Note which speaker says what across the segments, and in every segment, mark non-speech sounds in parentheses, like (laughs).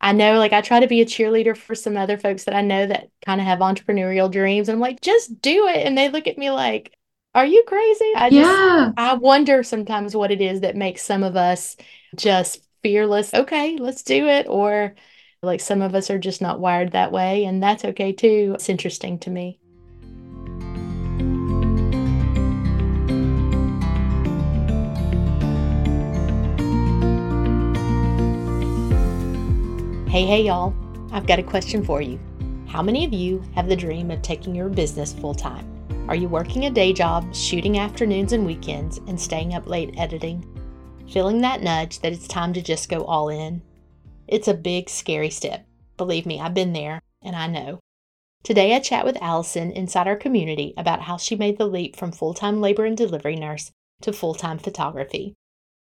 Speaker 1: I know, like, I try to be a cheerleader for some other folks that I know that kind of have entrepreneurial dreams. And I'm like, just do it. And they look at me like, are you crazy? I just,
Speaker 2: Yeah.
Speaker 1: I wonder sometimes what it is that makes some of us just fearless. Okay, let's do it. Or like some of us are just not wired that way. And that's okay too. It's interesting to me. Hey, hey, y'all. I've got a question for you. How many of you have the dream of taking your business full time? Are you working a day job, shooting afternoons and weekends, and staying up late editing? Feeling that nudge that it's time to just go all in? It's a big, scary step. Believe me, I've been there, and I know. Today, I chat with Allison inside our community about how she made the leap from full time labor and delivery nurse to full time photography.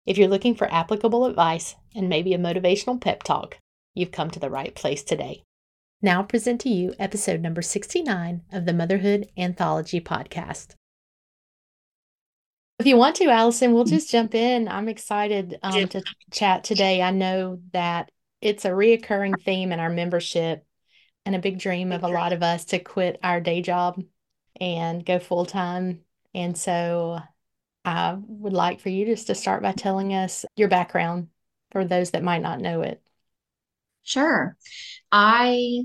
Speaker 1: If you're looking for applicable advice and maybe a motivational pep talk, you've come to the right place today. Now, present to you episode number 69 of the Motherhood Anthology podcast. If you want to, Allison, we'll just jump in. I'm excited um, to chat today. I know that it's a reoccurring theme in our membership and a big dream of a lot of us to quit our day job and go full time. And so I would like for you just to start by telling us your background for those that might not know it.
Speaker 2: Sure. I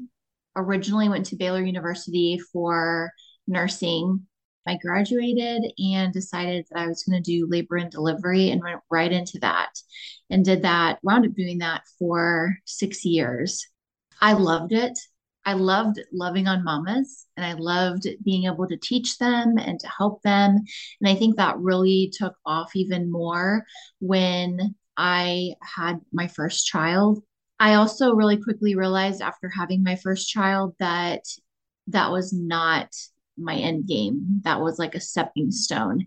Speaker 2: originally went to Baylor University for nursing. I graduated and decided that I was going to do labor and delivery and went right into that and did that, wound up doing that for six years. I loved it. I loved loving on mamas and I loved being able to teach them and to help them. And I think that really took off even more when I had my first child. I also really quickly realized after having my first child that that was not my end game. That was like a stepping stone.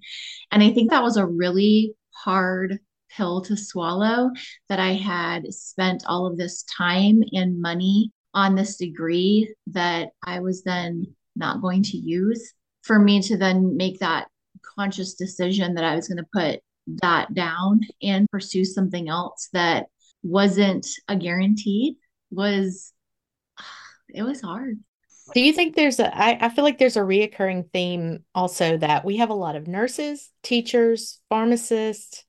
Speaker 2: And I think that was a really hard pill to swallow that I had spent all of this time and money on this degree that I was then not going to use. For me to then make that conscious decision that I was going to put that down and pursue something else that wasn't a guaranteed was it was hard.
Speaker 1: Do you think there's a, I, I feel like there's a reoccurring theme also that we have a lot of nurses, teachers, pharmacists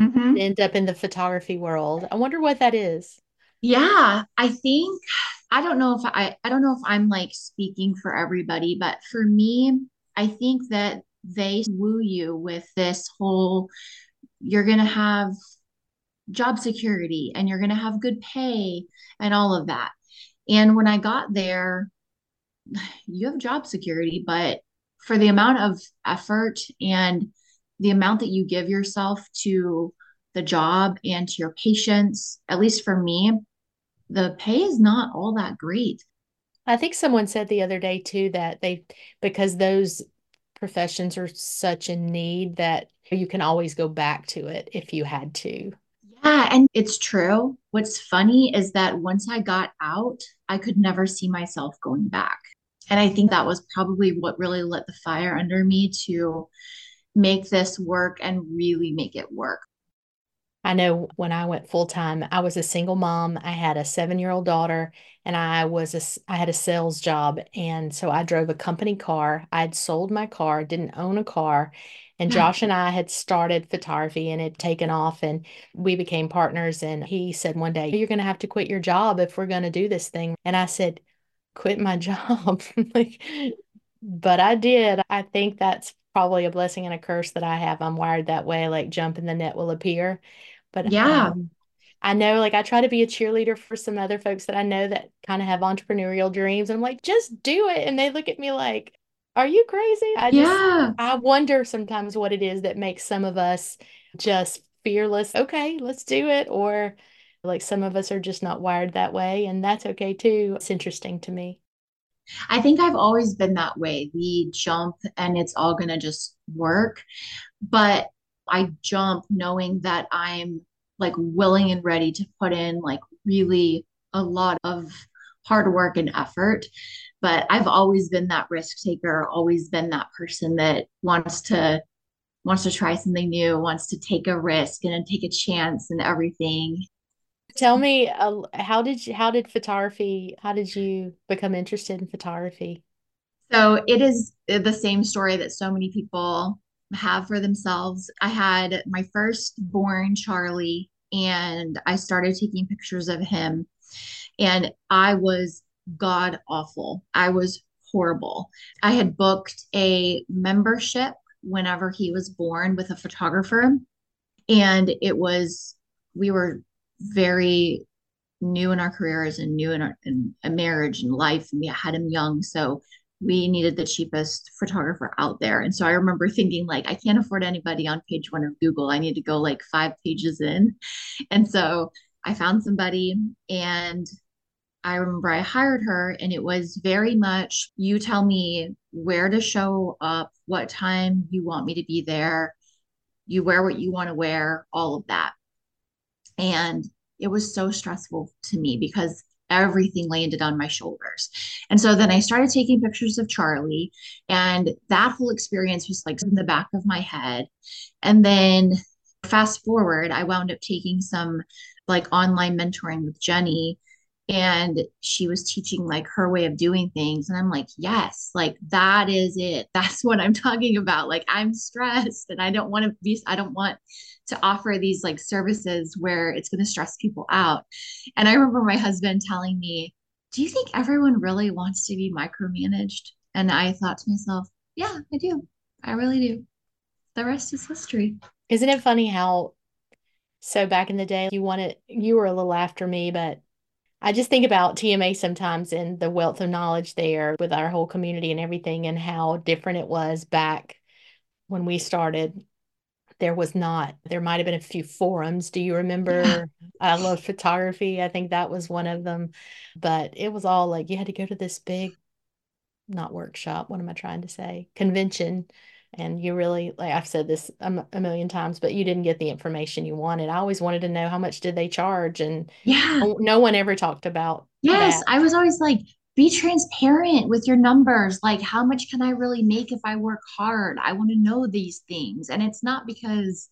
Speaker 2: Mm-hmm.
Speaker 1: end up in the photography world. I wonder what that is.
Speaker 2: Yeah, I think I don't know if I I don't know if I'm like speaking for everybody, but for me, I think that they woo you with this whole you're going to have job security and you're going to have good pay and all of that. And when I got there, (sighs) you have job security, but for the amount of effort and the amount that you give yourself to the job and to your patients, at least for me, the pay is not all that great.
Speaker 1: I think someone said the other day too that they, because those professions are such in need that you can always go back to it if you had to.
Speaker 2: Yeah, and it's true. What's funny is that once I got out, I could never see myself going back. And I think that was probably what really lit the fire under me to make this work and really make it work.
Speaker 1: I know when I went full time, I was a single mom. I had a seven year old daughter, and I was a I had a sales job, and so I drove a company car. I had sold my car, didn't own a car, and Josh and I had started photography and it taken off, and we became partners. And he said one day, "You're going to have to quit your job if we're going to do this thing." And I said, "Quit my (laughs) job," like, but I did. I think that's probably a blessing and a curse that I have. I'm wired that way, like jump in the net will appear. But
Speaker 2: Yeah,
Speaker 1: um, I know, like, I try to be a cheerleader for some other folks that I know that kind of have entrepreneurial dreams. And I'm like, just do it. And they look at me like, are you crazy? I just,
Speaker 2: yeah.
Speaker 1: I wonder sometimes what it is that makes some of us just fearless. Okay, let's do it. Or like some of us are just not wired that way. And that's okay too. It's interesting to me.
Speaker 2: I think I've always been that way. We jump and it's all going to just work. But I jump knowing that I'm like willing and ready to put in like really a lot of hard work and effort. But I've always been that risk taker, always been that person that wants to wants to try something new, wants to take a risk and take a chance and everything.
Speaker 1: Tell me, uh, how did you, how did photography, how did you become interested in photography?
Speaker 2: So it is the same story that so many people have for themselves. I had my first born, Charlie, and I started taking pictures of him, and I was god awful. I was horrible. I had booked a membership whenever he was born with a photographer, and it was, we were very new in our careers and new in, our, in a marriage and life, and we had him young. So we needed the cheapest photographer out there. And so I remember thinking like I can't afford anybody on page 1 of Google. I need to go like 5 pages in. And so I found somebody and I remember I hired her and it was very much you tell me where to show up, what time you want me to be there, you wear what you want to wear, all of that. And it was so stressful to me because everything landed on my shoulders. And so then I started taking pictures of Charlie, and that whole experience was like in the back of my head. And then fast forward, I wound up taking some like online mentoring with Jenny and she was teaching like her way of doing things and i'm like yes like that is it. (laughs) That's what i'm talking about. Like i'm stressed and i don't want to be i don't want to offer these like services where it's going to stress people out. And i remember my husband telling me do you think everyone really wants to be micromanaged? And i thought to myself yeah i do. I really do. The rest is history.
Speaker 1: Isn't it funny how so back in the day you wanted you were a little after me but I just think about TMA sometimes and the wealth of knowledge there with our whole community and everything, and how different it was back when we started. There was not, there might have been a few forums. Do you remember? Yeah. I love photography. I think that was one of them. But it was all like you had to go to this big, not workshop, what am I trying to say? Convention and you really like i've said this a, a, million times but you didn't get the information you wanted. I always wanted to know how much did they charge and
Speaker 2: yeah.
Speaker 1: no, no one ever talked about
Speaker 2: yes
Speaker 1: that.
Speaker 2: i was always like be transparent with your numbers. Like how much can i really make if i work hard? I want to know these things. And it's not because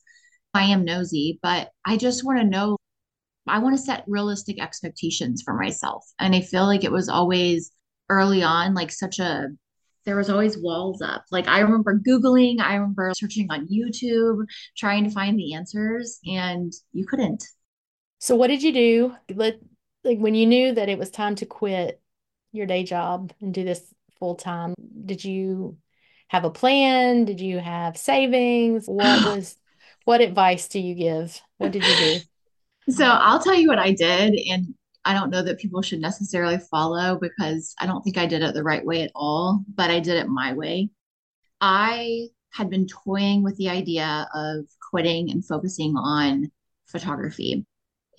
Speaker 2: i am nosy but i just want to know i want to set realistic expectations for myself. And i feel like it was always early on like such a there was always walls up. Like I remember Googling, I remember searching on YouTube, trying to find the answers, and you couldn't.
Speaker 1: So what did you do? Let like when you knew that it was time to quit your day job and do this full time, did you have a plan? Did you have savings? What (sighs) was what advice do you give? What did you do?
Speaker 2: So I'll tell you what I did. And I don't know that people should necessarily follow because I don't think I did it the right way at all, but I did it my way. I had been toying with the idea of quitting and focusing on photography.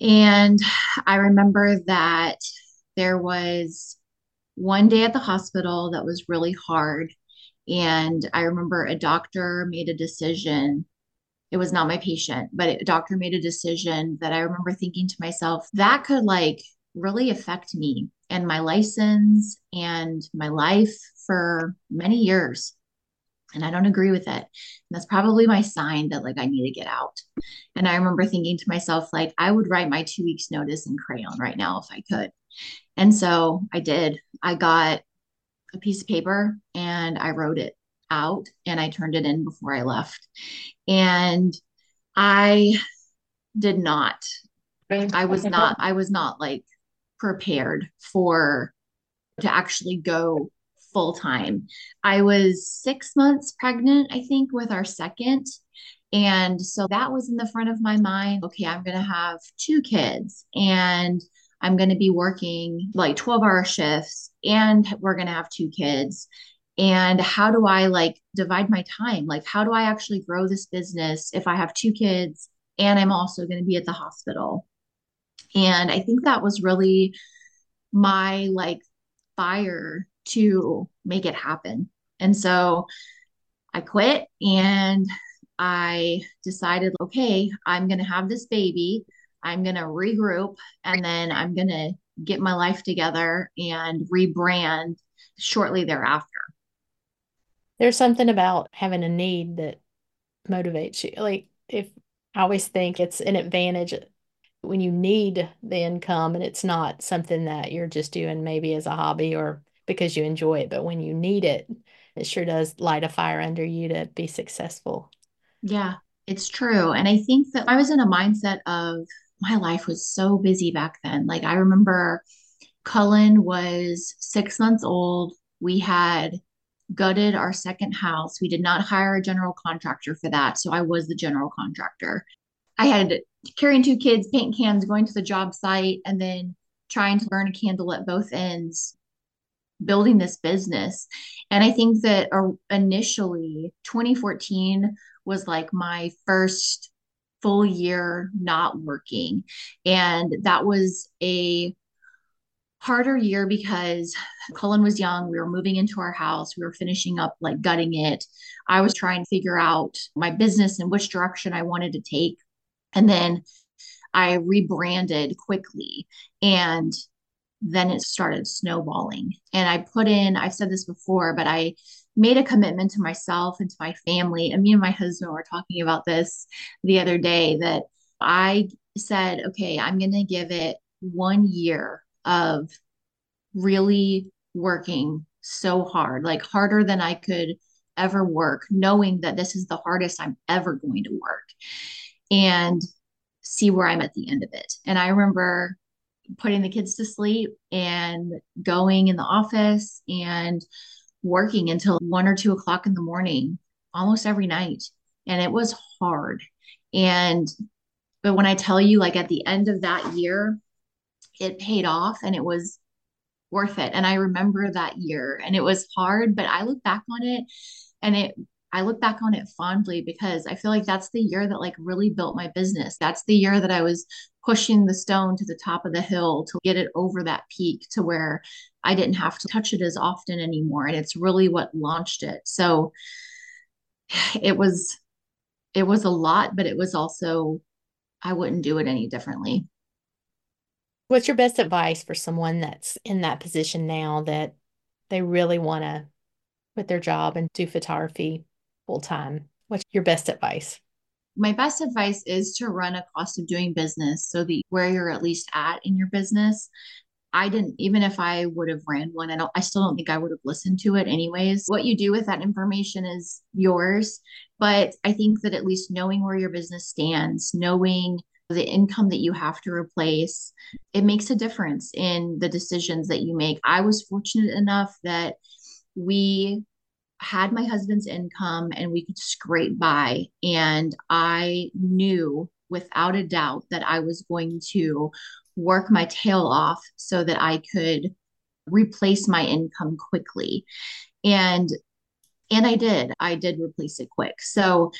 Speaker 2: And I remember that there was one day at the hospital that was really hard. And I remember a doctor made a decision. It was not my patient, but a doctor made a decision that I remember thinking to myself, that could like really affect me and my license and my life for many years and I don't agree with it. And that's probably my sign that like I need to get out. And I remember thinking to myself, like, I would write my two weeks notice in crayon right now if I could. And so I did. I got a piece of paper and I wrote it out and I turned it in before I left. And I did not. I was not, I was not like prepared for to actually go full time. I was six months pregnant, I think, with our second. And so that was in the front of my mind. Okay, I'm going to have two kids and I'm going to be working like 12 hour shifts and we're going to have two kids. And how do I like divide my time? Like, how do I actually grow this business if I have two kids and I'm also going to be at the hospital? And I think that was really my like fire to make it happen. And so I quit and I decided, okay, I'm going to have this baby. I'm going to regroup and then I'm going to get my life together and rebrand shortly thereafter.
Speaker 1: There's something about having a need that motivates you. Like, if I always think it's an advantage when you need the income and it's not something that you're just doing maybe as a hobby or because you enjoy it, but when you need it, it sure does light a fire under you to be successful.
Speaker 2: Yeah, it's true. And I think that I was in a mindset of my life was so busy back then. Like I remember Cullen was six months old. We had gutted our second house. We did not hire a general contractor for that. So I was the general contractor. I had carrying two kids, paint cans, going to the job site, and then trying to burn a candle at both ends, building this business. And I think that uh, initially, 2014 was like my first full year not working. And that was a harder year because Cullen was young. We were moving into our house. We were finishing up, like gutting it. I was trying to figure out my business and which direction I wanted to take. And then I rebranded quickly and then it started snowballing. And I put in, I've said this before, but I made a commitment to myself and to my family. And me and my husband were talking about this the other day that I said, okay, I'm going to give it one year of really working so hard, like harder than I could ever work, knowing that this is the hardest I'm ever going to work. And see where I'm at the end of it. And I remember putting the kids to sleep and going in the office and working until one or two o'clock in the morning almost every night. And it was hard. And, but when I tell you, like at the end of that year, it paid off and it was worth it. And I remember that year and it was hard, but I look back on it and it I look back on it fondly because I feel like that's the year that like really built my business. That's the year that I was pushing the stone to the top of the hill to get it over that peak to where I didn't have to touch it as often anymore. And it's really what launched it. So it was it was a lot, but it was also I wouldn't do it any differently.
Speaker 1: What's your best advice for someone that's in that position now that they really want to quit their job and do photography full time? What's your best advice?
Speaker 2: My best advice is to run a cost of doing business so that where you're at least at in your business. I didn't, even if I would have ran one, I don't, I still don't think I would have listened to it anyways. What you do with that information is yours. But I think that at least knowing where your business stands, knowing the income that you have to replace, it makes a difference in the decisions that you make. I was fortunate enough that we had my husband's income and we could scrape by. And I knew without a doubt that I was going to work my tail off so that I could replace my income quickly. And and I did. I did replace it quick. So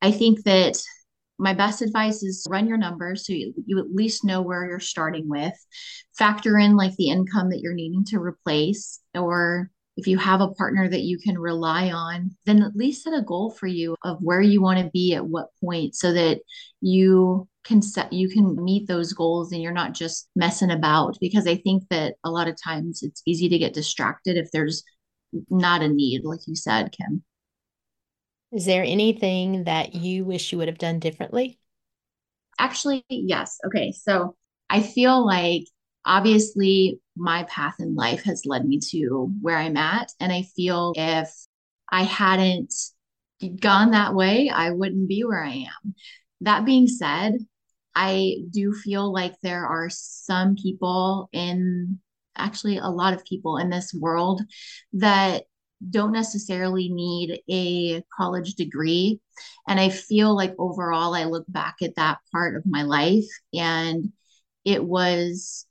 Speaker 2: I think that my best advice is run your numbers so you, you at least know where you're starting with. Factor in like the income that you're needing to replace or if you have a partner that you can rely on, then at least set a goal for you of where you want to be at what point so that you can set you can meet those goals and you're not just messing about because I think that a lot of times it's easy to get distracted if there's not a need like you said, Kim.
Speaker 1: Is there anything that you wish you would have done differently?
Speaker 2: Actually, yes. Okay. So I feel like obviously my path in life has led me to where I'm at. And I feel if I hadn't gone that way, I wouldn't be where I am. That being said, I do feel like there are some people in actually a lot of people in this world that don't necessarily need a college degree. And I feel like overall, I look back at that part of my life and it was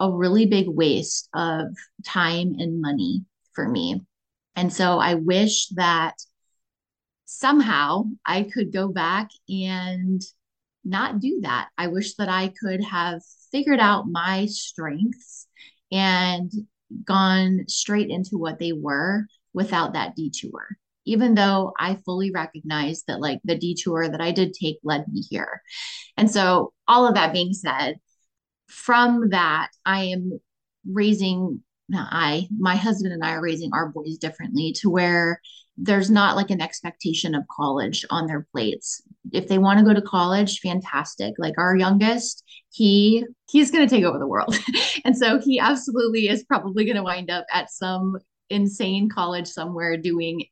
Speaker 2: a really big waste of time and money for me. And so I wish that somehow I could go back and not do that. I wish that I could have figured out my strengths and gone straight into what they were without that detour. Even though I fully recognize that, like, the detour that I did take led me here. And so, all of that being said, from that, I am raising I, my husband and I are raising our boys differently to where there's not like an expectation of college on their plates. If they want to go to college, fantastic. Like our youngest, he he's going to take over the world. (laughs) and so he absolutely is probably going to wind up at some insane college somewhere doing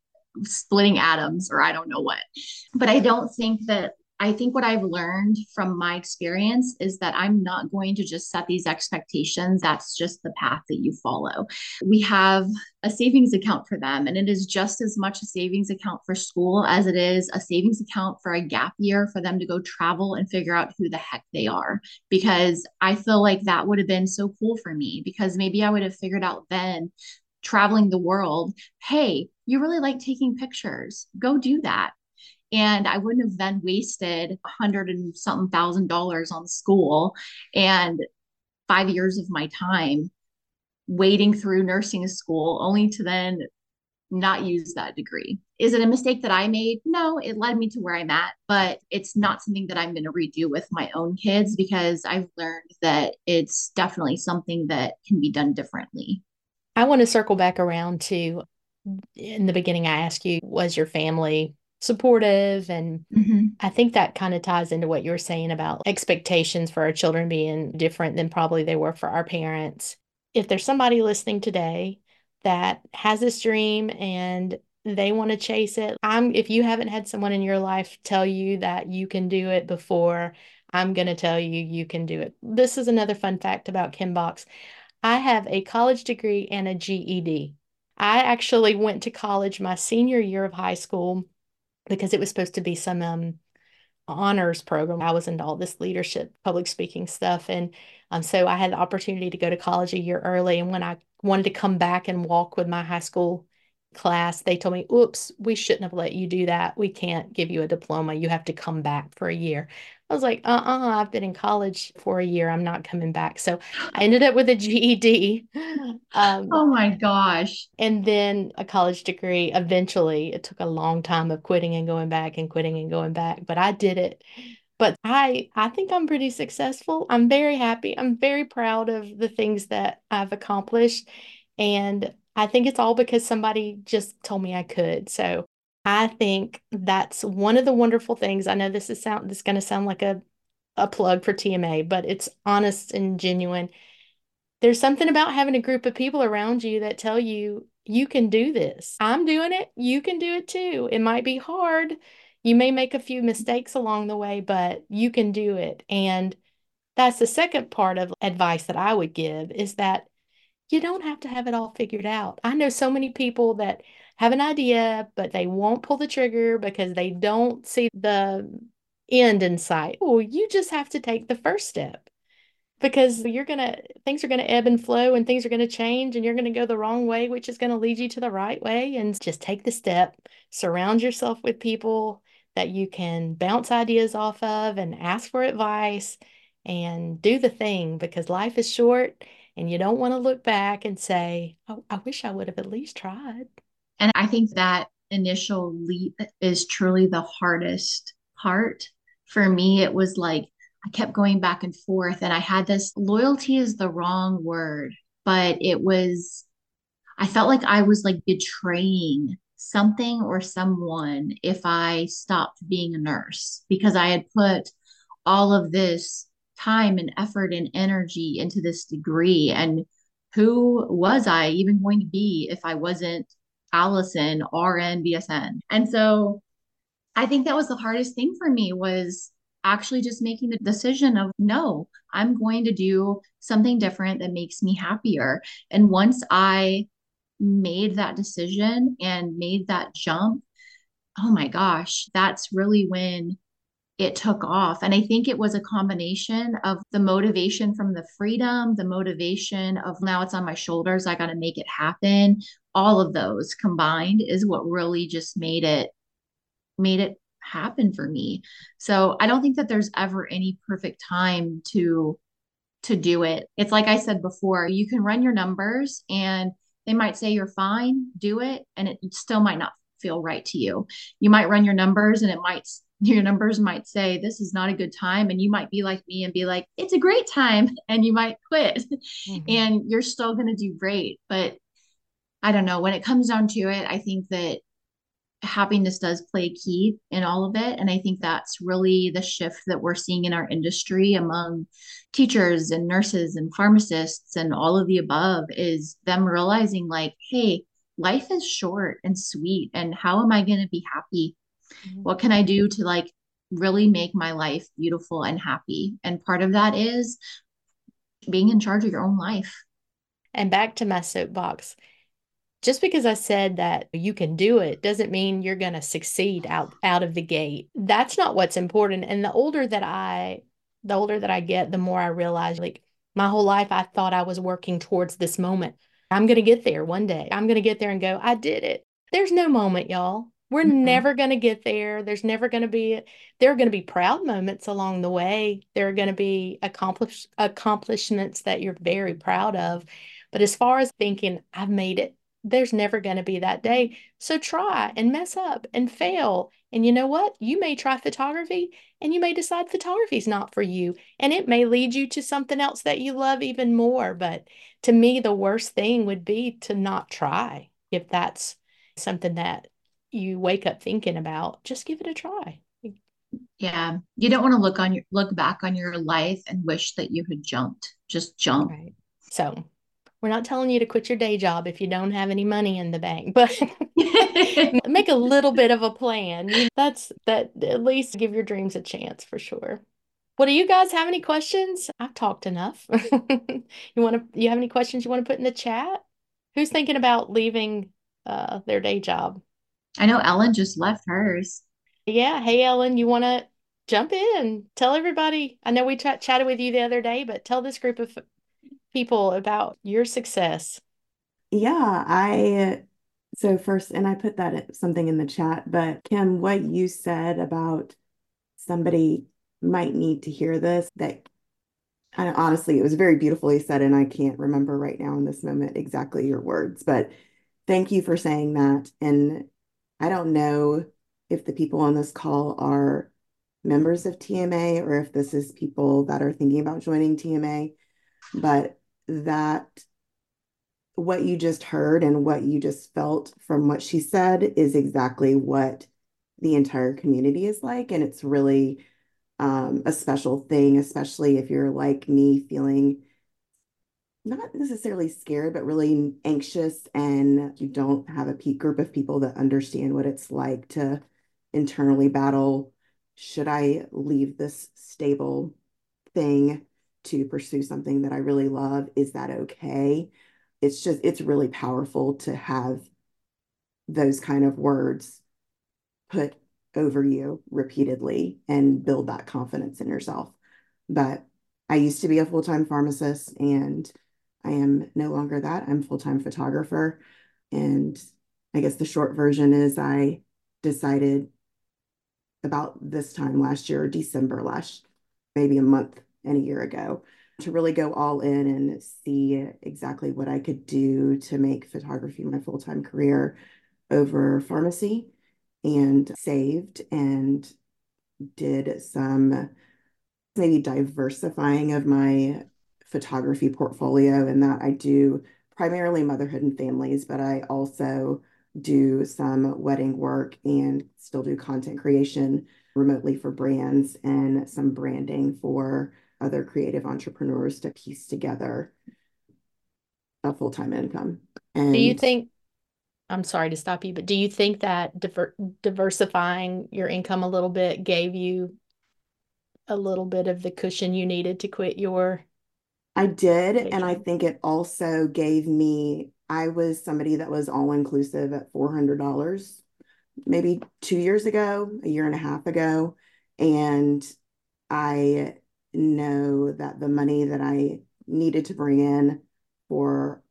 Speaker 2: splitting atoms or I don't know what. But I don't think that I think what I've learned from my experience is that I'm not going to just set these expectations. That's just the path that you follow. We have a savings account for them, and it is just as much a savings account for school as it is a savings account for a gap year for them to go travel and figure out who the heck they are. Because I feel like that would have been so cool for me because maybe I would have figured out then traveling the world hey, you really like taking pictures, go do that and I wouldn't have then wasted a hundred and something thousand dollars on school and five years of my time waiting through nursing school only to then not use that degree. Is it a mistake that I made? No, it led me to where I'm at, but it's not something that I'm going to redo with my own kids because I've learned that it's definitely something that can be done differently.
Speaker 1: I want to circle back around to in the beginning, I asked you, was your family supportive and mm-hmm. i think that kind of ties into what you were saying about expectations for our children being different than probably they were for our parents. If there's somebody listening today that has this dream and they want to chase it i'm if you haven't had someone in your life tell you that you can do it before i'm going to tell you you can do it. This is another fun fact about Kim Box i have a college degree and a ged i actually went to college my senior year of high school because it was supposed to be some um, honors program. I was into all this leadership, public speaking stuff. And um, so I had the opportunity to go to college a year early. And when I wanted to come back and walk with my high school class, they told me, oops, we shouldn't have let you do that. We can't give you a diploma. You have to come back for a year. I was like, uh uh-uh, uh, I've been in college for a year. I'm not coming back. So I ended up with a GED.
Speaker 2: Um, oh my gosh.
Speaker 1: And then a college degree. Eventually, it took a long time of quitting and going back and quitting and going back, but I did it. But I, I think I'm pretty successful. I'm very happy. I'm very proud of the things that I've accomplished. And I think it's all because somebody just told me I could. So I think that's one of the wonderful things. I know this is sound this is going to sound like a a plug for TMA, but it's honest and genuine. There's something about having a group of people around you that tell you you can do this. I'm doing it. You can do it too. It might be hard. You may make a few mistakes along the way, but you can do it. And that's the second part of advice that I would give is that you don't have to have it all figured out. I know so many people that have an idea, but they won't pull the trigger because they don't see the end in sight. Well, you just have to take the first step because you're going to, things are going to ebb and flow and things are going to change and you're going to go the wrong way, which is going to lead you to the right way. And just take the step, surround yourself with people that you can bounce ideas off of and ask for advice and do the thing because life is short and you don't want to look back and say, oh, I wish I would have at least tried.
Speaker 2: And I think that initial leap is truly the hardest part. For me, it was like I kept going back and forth, and I had this loyalty is the wrong word, but it was, I felt like I was like betraying something or someone if I stopped being a nurse because I had put all of this time and effort and energy into this degree. And who was I even going to be if I wasn't Allison, RN, BSN. And so I think that was the hardest thing for me was actually just making the decision of no, I'm going to do something different that makes me happier. And once I made that decision and made that jump, oh my gosh, that's really when it took off. And I think it was a combination of the motivation from the freedom, the motivation of now it's on my shoulders, I got to make it happen. All of those combined is what really just made it made it happen for me. So I don't think that there's ever any perfect time to to do it. It's like I said before, you can run your numbers and they might say you're fine, do it, and it still might not feel right to you. You might run your numbers and it might your numbers might say this is not a good time and you might be like me and be like it's a great time (laughs) and you might quit mm-hmm. and you're still going to do great but i don't know when it comes down to it i think that happiness does play a key in all of it and i think that's really the shift that we're seeing in our industry among teachers and nurses and pharmacists and all of the above is them realizing like hey life is short and sweet and how am i going to be happy Mm-hmm. What can I do to like really make my life beautiful and happy? And part of that is being in charge of your own life.
Speaker 1: And back to my soapbox. Just because I said that you can do it doesn't mean you're going to succeed out out of the gate. That's not what's important. And the older that I the older that I get, the more I realize like my whole life I thought I was working towards this moment. I'm going to get there one day. I'm going to get there and go, I did it. There's no moment, y'all. We're mm-hmm. never going to get there. There's never going to be, there are going to be proud moments along the way. There are going to be accomplish, accomplishments that you're very proud of. But as far as thinking, I've made it, there's never going to be that day. So try and mess up and fail. And you know what? You may try photography and you may decide photography is not for you. And it may lead you to something else that you love even more. But to me, the worst thing would be to not try if that's something that you wake up thinking about, just give it a try.
Speaker 2: Yeah. You don't want to look on your look back on your life and wish that you had jumped. Just jump. Right.
Speaker 1: So we're not telling you to quit your day job if you don't have any money in the bank, (laughs) but make a little bit of a plan. That's that at least give your dreams a chance for sure. Well, do you guys have any questions? I've talked enough. (laughs) you want to you have any questions you want to put in the chat? Who's thinking about leaving uh, their day job?
Speaker 2: I know Ellen just left hers.
Speaker 1: Yeah. Hey, Ellen, you want to jump in? Tell everybody. I know we ch- chatted with you the other day, but tell this group of people about your success.
Speaker 3: Yeah, I so first, and I put that something in the chat, but Kim, what you said about somebody might need to hear this, that I, honestly, it was very beautifully said, and I can't remember right now in this moment exactly your words, but thank you for saying that. And I don't know if the people on this call are members of TMA or if this is people that are thinking about joining TMA, but that what you just heard and what you just felt from what she said is exactly what the entire community is like. And it's really um, a special thing, especially if you're like me, feeling not necessarily scared, but really anxious, and you don't have a peak group of people that understand what it's like to internally battle should I leave this stable thing to pursue something that I really love? Is that okay? It's just, it's really powerful to have those kind of words put over you repeatedly and build that confidence in yourself. But I used to be a full time pharmacist and I am no longer that. I'm full-time photographer. And I guess the short version is I decided about this time last year, December last, maybe a month and a year ago, to really go all in and see exactly what I could do to make photography my full-time career over pharmacy and saved and did some maybe diversifying of my photography portfolio in that I do primarily motherhood and families, but I also do some wedding work and still do content creation remotely for brands and some branding for other creative entrepreneurs to piece together a full-time income.
Speaker 1: And do you think I'm sorry to stop you, but do you think that diver- diversifying your income a little bit gave you a little bit of the cushion you needed to quit your
Speaker 3: I did. And I think it also gave me, I was somebody that was all inclusive at $400 maybe two years ago, a year and a half ago. And I know that the money that I needed to bring in for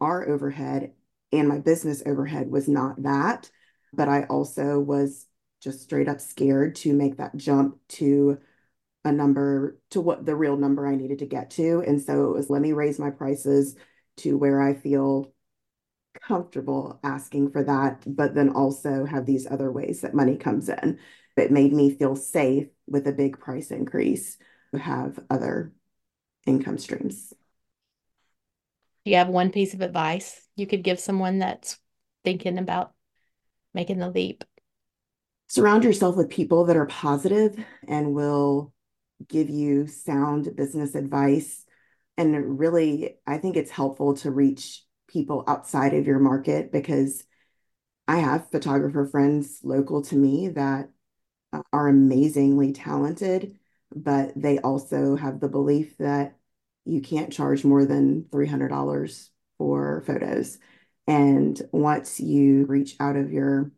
Speaker 3: our overhead and my business overhead was not that. But I also was just straight up scared to make that jump to a number to what the real number I needed to get to. And so it was let me raise my prices to where I feel comfortable asking for that, but then also have these other ways that money comes in. It made me feel safe with a big price increase to have other income streams.
Speaker 1: Do you have one piece of advice you could give someone that's thinking about making the leap?
Speaker 3: Surround yourself with people that are positive and will give you sound business advice. And really, I think it's helpful to reach people outside of your market because I have photographer friends local to me that are amazingly talented, but they also have the belief that you can't charge more than $300 for photos. And once you reach out of your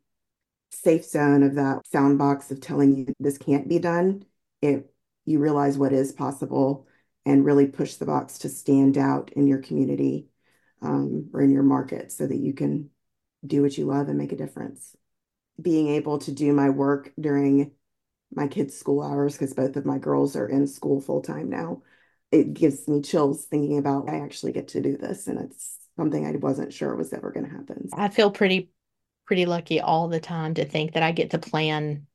Speaker 3: safe zone of that sound box of telling you this can't be done, it you realize what is possible and really push the box to stand out in your community um, or in your market so that you can do what you love and make a difference. Being able to do my work during my kids' school hours, because both of my girls are in school full time now, it gives me chills thinking about I actually get to do this. And it's something I wasn't sure was ever going to happen.
Speaker 1: I feel pretty, pretty lucky all the time to think that I get to plan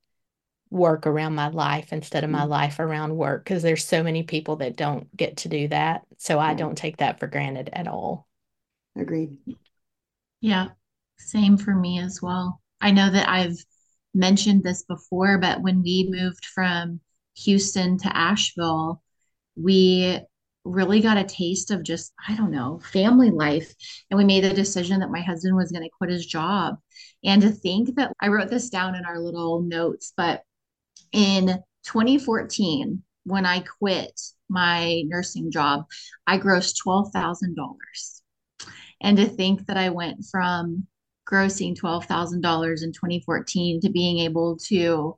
Speaker 1: work around my life instead of my mm-hmm. life around work because there's so many people that don't get to do that. So I don't take that for granted at all.
Speaker 3: Agreed.
Speaker 2: Yeah, same for me as well. I know that I've mentioned this before, but when we moved from Houston to Asheville, we really got a taste of just, I don't know, family life. And we made the decision that my husband was going to quit his job. And to think that I wrote this down in our little notes, but in 2014, when I quit my nursing job, I grossed $12,000. And to think that I went from grossing $12,000 in 2014 to being able to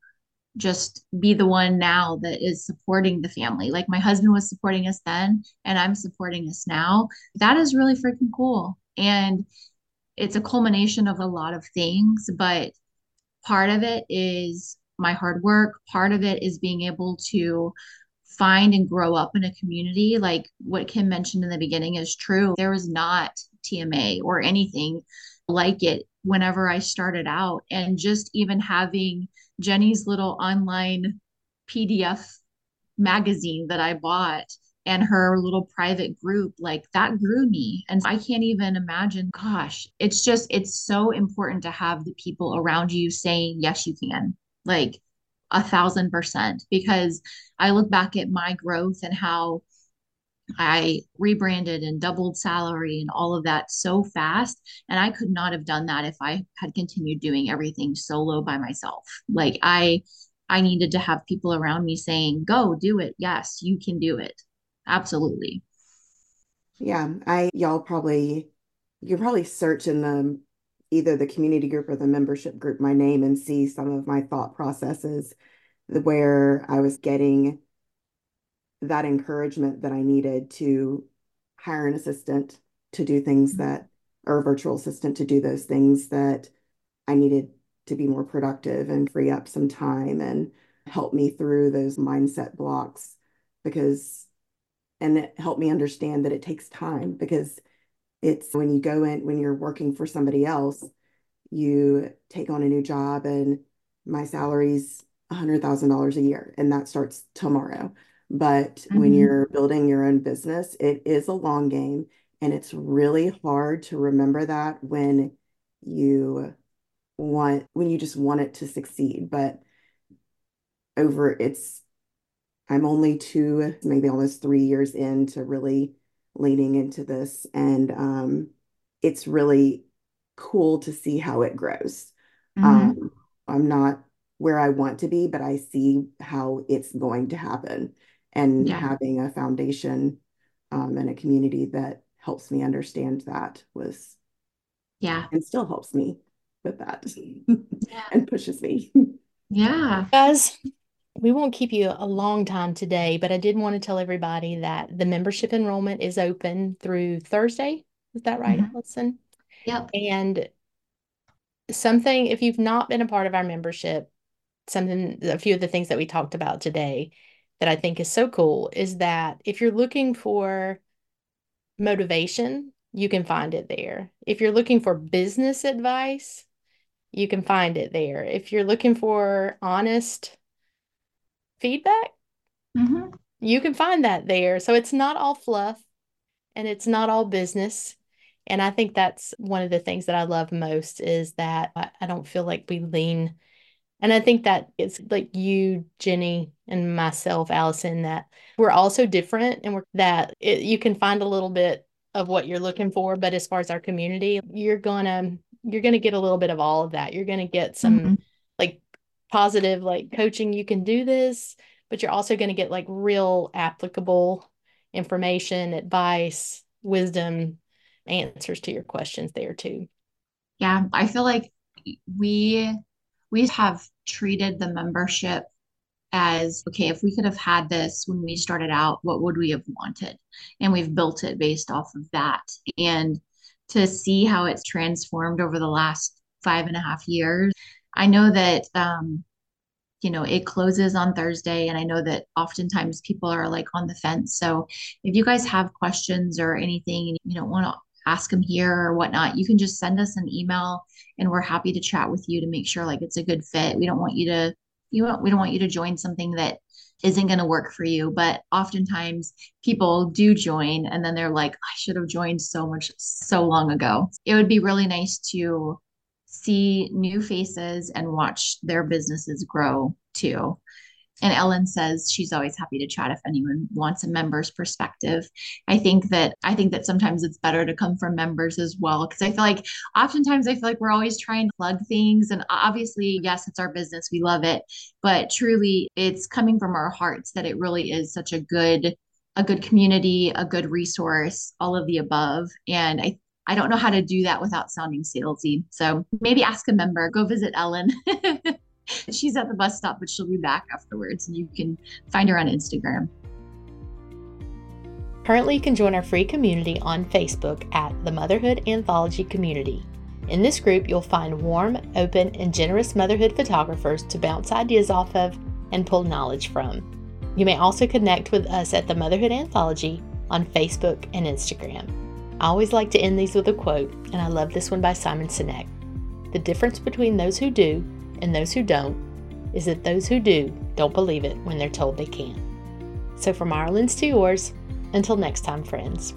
Speaker 2: just be the one now that is supporting the family. Like my husband was supporting us then, and I'm supporting us now. That is really freaking cool. And it's a culmination of a lot of things, but part of it is my hard work. Part of it is being able to find and grow up in a community. Like what Kim mentioned in the beginning is true. There was not TMA or anything like it whenever I started out. And just even having Jenny's little online PDF magazine that I bought and her little private group, like that grew me. And I can't even imagine, gosh, it's just, it's so important to have the people around you saying, yes, you can. Like, a thousand percent because I look back at my growth and how I rebranded and doubled salary and all of that so fast. And I could not have done that if I had continued doing everything solo by myself. Like I I needed to have people around me saying, go do it. Yes, you can do it. Absolutely.
Speaker 3: Yeah. I y'all probably you can probably search in the either the community group or the membership group my name and see some of my thought processes where I was getting that encouragement that I needed to hire an assistant to do things mm-hmm. that, or a virtual assistant to do those things that I needed to be more productive and free up some time and help me through those mindset blocks because, and it helped me understand that it takes time because it's when you go in, when you're working for somebody else, you take on a new job and my salary's $100,000 a year and that starts tomorrow. But mm-hmm. when you're building your own business, it is a long game. And it's really hard to remember that when you want, when you just want it to succeed. But over it's, I'm only two, maybe almost three years into really leaning into this. And um, it's really cool to see how it grows. Mm-hmm. Um, I'm not where I want to be, but I see how it's going to happen and yeah. having a foundation um, and a community that helps me understand that was
Speaker 2: yeah
Speaker 3: and still helps me with that (laughs) yeah. and pushes me
Speaker 2: yeah
Speaker 1: guys we won't keep you a long time today but i did want to tell everybody that the membership enrollment is open through thursday is that right mm-hmm. Allison?
Speaker 2: yep
Speaker 1: and something if you've not been a part of our membership something a few of the things that we talked about today that I think is so cool is that if you're looking for motivation, you can find it there. If you're looking for business advice, you can find it there. If you're looking for honest feedback, mm-hmm. you can find that there. So it's not all fluff and it's not all business. And I think that's one of the things that I love most is that I don't feel like we lean. And I think that it's like you, Jenny, and myself, Allison, that we're also different and we're that it, you can find a little bit of what you're looking for. But as far as our community, you're gonna you're gonna get a little bit of all of that. You're gonna get some mm-hmm. like positive like coaching. You can do this, but you're also gonna get like real applicable information, advice, wisdom answers to your questions there too.
Speaker 2: Yeah, I feel like we we have treated the membership as okay, if we could have had this when we started out, what would we have wanted? And we've built it based off of that. And to see how it's transformed over the last five and a half years, I know that um, you know it closes on thursday and i know that oftentimes people are like on the fence so if you guys have questions or anything and you don't want to ask them here or whatnot, you can just send us an email and we're happy to chat with you to make sure like it's a good fit. We don't want you to you want we don't want you to join something that isn't going to work for you. But oftentimes people do join and then they're like, I should have joined so much so long ago. It would be really nice to see new faces and watch their businesses grow too. And Ellen says she's always happy to chat if anyone wants a member's perspective. I think that I think that sometimes it's better to come from members as well because I feel like oftentimes I feel like we're always trying to plug things and obviously yes it's our business we love it but truly it's coming from our hearts that it really is such a good a good community, a good resource, all of the above. And I I don't know how to do that without sounding salesy. So maybe ask a member, go visit Ellen. (laughs) (laughs) She's at the bus stop, but she'll be back afterwards, and you can find her on Instagram.
Speaker 1: Currently, you can join our free community on Facebook at the Motherhood Anthology Community. In this group, you'll find warm, open, and generous motherhood photographers to bounce ideas off of and pull knowledge from. You may also connect with us at the Motherhood Anthology on Facebook and Instagram. I always like to end these with a quote, and I love this one by Simon Sinek. The difference between those who do and those who don't is that those who do don't believe it when they're told they can. So from Ireland's to yours, until next time, friends.